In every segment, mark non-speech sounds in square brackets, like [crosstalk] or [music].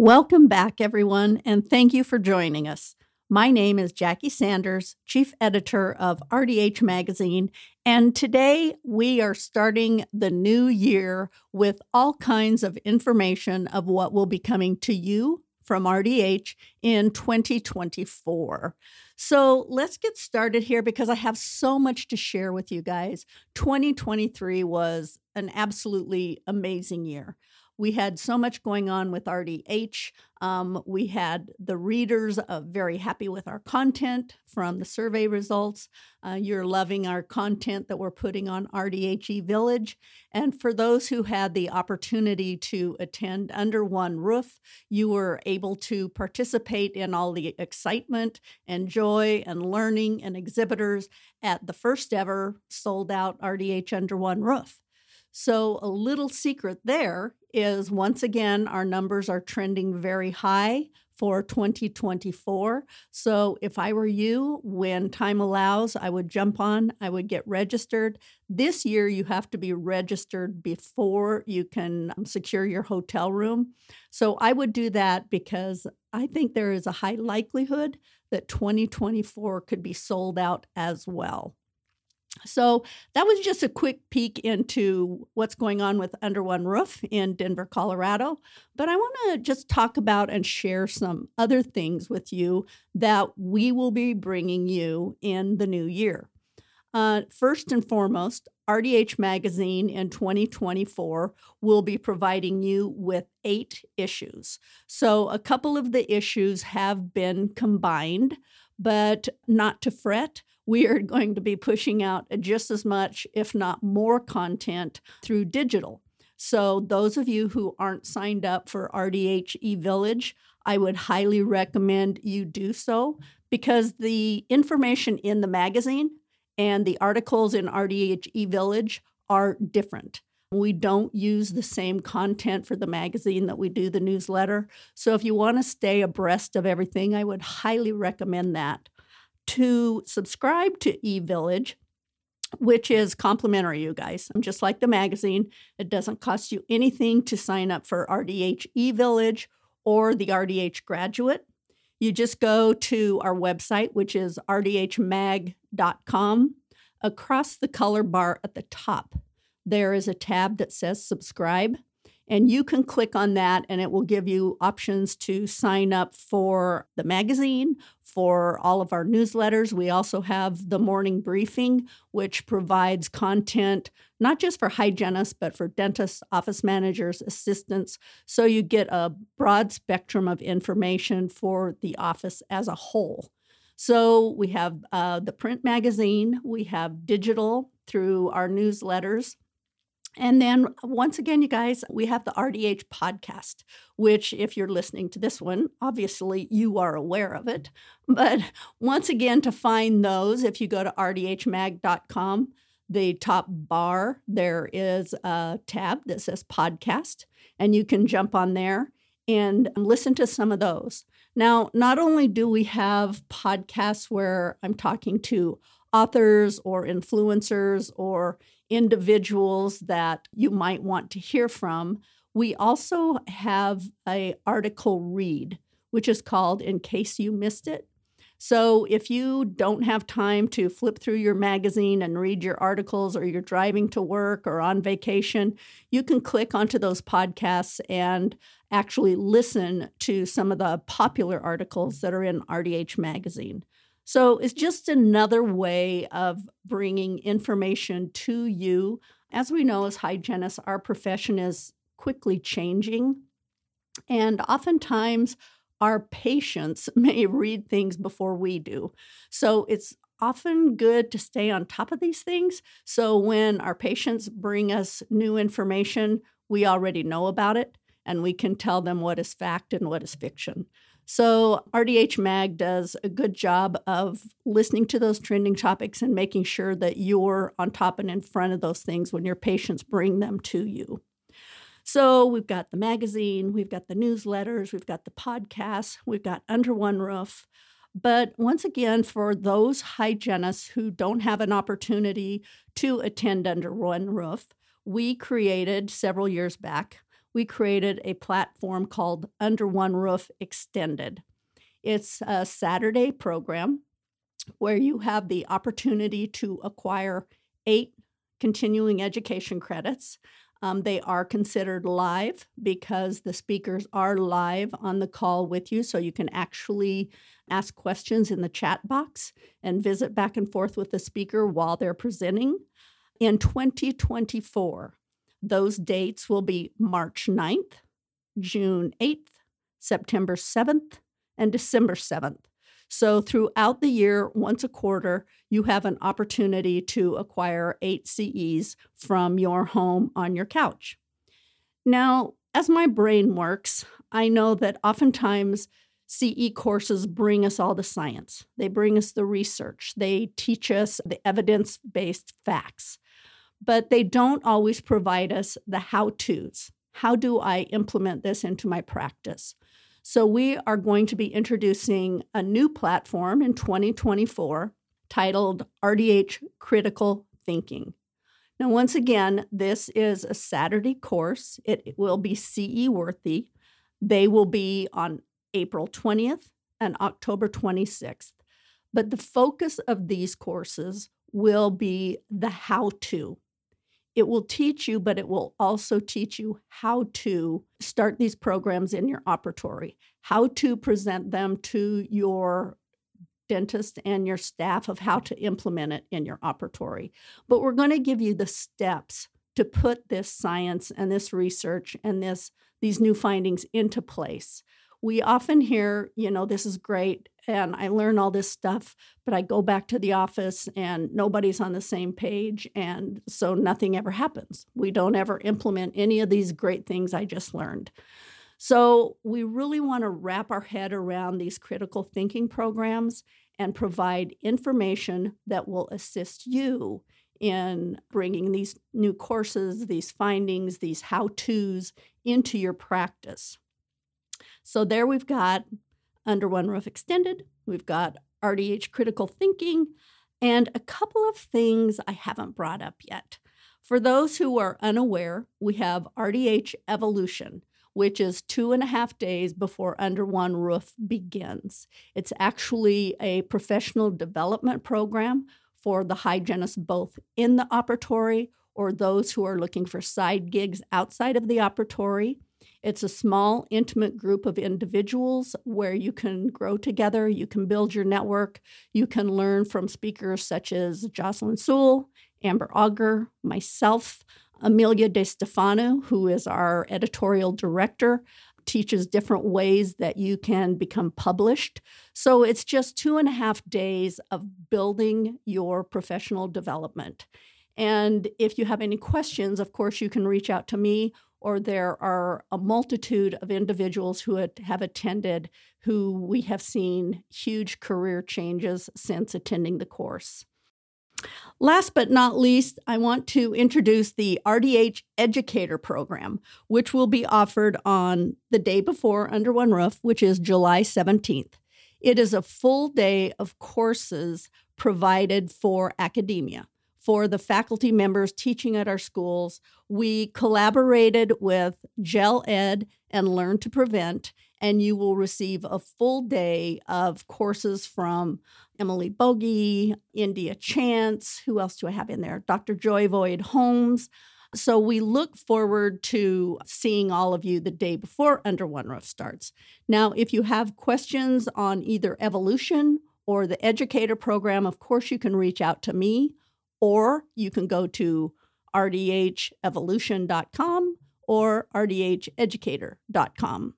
Welcome back, everyone, and thank you for joining us. My name is Jackie Sanders, Chief Editor of RDH Magazine, and today we are starting the new year with all kinds of information of what will be coming to you from RDH in 2024. So let's get started here because I have so much to share with you guys. 2023 was an absolutely amazing year we had so much going on with RDH. Um, we had the readers uh, very happy with our content from the survey results. Uh, you're loving our content that we're putting on RDH eVillage. And for those who had the opportunity to attend Under One Roof, you were able to participate in all the excitement and joy and learning and exhibitors at the first ever sold out RDH Under One Roof. So, a little secret there is once again, our numbers are trending very high for 2024. So, if I were you, when time allows, I would jump on, I would get registered. This year, you have to be registered before you can um, secure your hotel room. So, I would do that because I think there is a high likelihood that 2024 could be sold out as well. So that was just a quick peek into what's going on with Under One Roof in Denver, Colorado. But I want to just talk about and share some other things with you that we will be bringing you in the new year. Uh, first and foremost, RDH Magazine in 2024 will be providing you with eight issues. So, a couple of the issues have been combined, but not to fret we are going to be pushing out just as much, if not more, content through digital. So, those of you who aren't signed up for RDH eVillage, I would highly recommend you do so because the information in the magazine and the articles in RDH eVillage are different. We don't use the same content for the magazine that we do the newsletter. So, if you want to stay abreast of everything, I would highly recommend that to subscribe to eVillage, which is complimentary, you guys. I'm just like the magazine. It doesn't cost you anything to sign up for RDH eVillage or the RDH graduate. You just go to our website, which is rdhmag.com. Across the color bar at the top, there is a tab that says subscribe. And you can click on that, and it will give you options to sign up for the magazine, for all of our newsletters. We also have the morning briefing, which provides content not just for hygienists, but for dentists, office managers, assistants. So you get a broad spectrum of information for the office as a whole. So we have uh, the print magazine, we have digital through our newsletters. And then once again, you guys, we have the RDH podcast, which, if you're listening to this one, obviously you are aware of it. But once again, to find those, if you go to rdhmag.com, the top bar, there is a tab that says podcast, and you can jump on there and listen to some of those. Now, not only do we have podcasts where I'm talking to authors or influencers or individuals that you might want to hear from. We also have a article read, which is called In Case You Missed It. So if you don't have time to flip through your magazine and read your articles or you're driving to work or on vacation, you can click onto those podcasts and actually listen to some of the popular articles that are in RDH magazine. So it's just another way of bringing information to you. As we know, as hygienists, our profession is quickly changing. And oftentimes, our patients [laughs] may read things before we do. So it's often good to stay on top of these things. So when our patients bring us new information, we already know about it and we can tell them what is fact and what is fiction. So, RDH Mag does a good job of listening to those trending topics and making sure that you're on top and in front of those things when your patients bring them to you. So, we've got the magazine, we've got the newsletters, we've got the podcasts, we've got Under One Roof. But once again, for those hygienists who don't have an opportunity to attend Under One Roof, we created several years back we created a platform called Under One Roof Extended. It's a Saturday program where you have the opportunity to acquire eight continuing education credits. Um, they are considered live because the speakers are live on the call with you, so you can actually ask questions in the chat box and visit back and forth with the speaker while they're presenting. In 2024, those dates will be March 9th, June 8th, September 7th, and December 7th. So, throughout the year, once a quarter, you have an opportunity to acquire eight CEs from your home on your couch. Now, as my brain works, I know that oftentimes CE courses bring us all the science, they bring us the research, they teach us the evidence based facts but they don't always provide us the how to's. How do I implement this into my practice? So, we are going to be introducing a new platform in 2024 titled RDH Critical Thinking. Now, once again, this is a Saturday course. It will be CE worthy. They will be on April 20th and October 26th. But the focus of these courses will be the how to. It will teach you, but it will also teach you how to start these programs in your operatory, how to present them to your dentist and your staff of how to implement it in your operatory. But we're going to give you the steps to put this science and this research and this these new findings into place we often hear, you know, this is great and I learn all this stuff, but I go back to the office and nobody's on the same page. And so nothing ever happens. We don't ever implement any of these great things I just learned. So we really want to wrap our head around these critical thinking programs and provide information that will assist you in bringing these new courses, these findings, these how to's into your practice. So there we've got Under One Roof Extended, we've got RDH Critical Thinking, and a couple of things I haven't brought up yet. For those who are unaware, we have RDH Evolution, which is two and a half days before Under One Roof begins. It's actually a professional development program for the hygienists both in the operatory or those who are looking for side gigs outside of the operatory. It's a small, intimate group of individuals where you can grow together, you can build your network, you can learn from speakers such as Jocelyn Sewell, Amber Auger, myself, Amelia DeStefano, who is our editorial director, teaches different ways that you can become published. So it's just two and a half days of building your professional development. And if you have any questions, of course, you can reach out to me or there are a multitude of individuals who have attended who we have seen huge career changes since attending the course. Last but not least, I want to introduce the RDH Educator Program, which will be offered on the day before Under One Roof, which is July 17th. It is a full day of courses provided for academia for the faculty members teaching at our schools. We collaborated with Gel Ed and Learn to Prevent, and you will receive a full day of courses from Emily Bogie, India Chance, who else do I have in there? Dr. Joy Void Holmes. So we look forward to seeing all of you the day before Under One Roof starts. Now, if you have questions on either evolution or the educator program, of course, you can reach out to me or you can go to rdhevolution.com or rdheducator.com.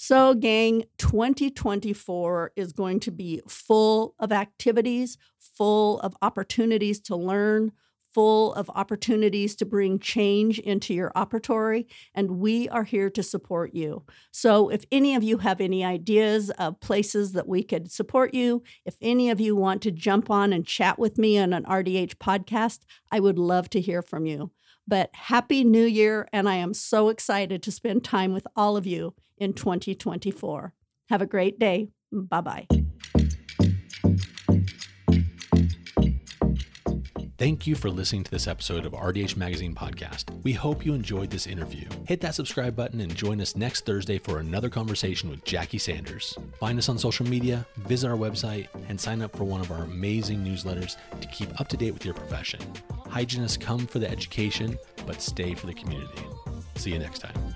So, gang, 2024 is going to be full of activities, full of opportunities to learn, full of opportunities to bring change into your operatory, and we are here to support you. So, if any of you have any ideas of places that we could support you, if any of you want to jump on and chat with me on an RDH podcast, I would love to hear from you. But Happy New Year, and I am so excited to spend time with all of you in 2024. Have a great day. Bye bye. Thank you for listening to this episode of RDH Magazine Podcast. We hope you enjoyed this interview. Hit that subscribe button and join us next Thursday for another conversation with Jackie Sanders. Find us on social media, visit our website, and sign up for one of our amazing newsletters to keep up to date with your profession. Hygienists come for the education, but stay for the community. See you next time.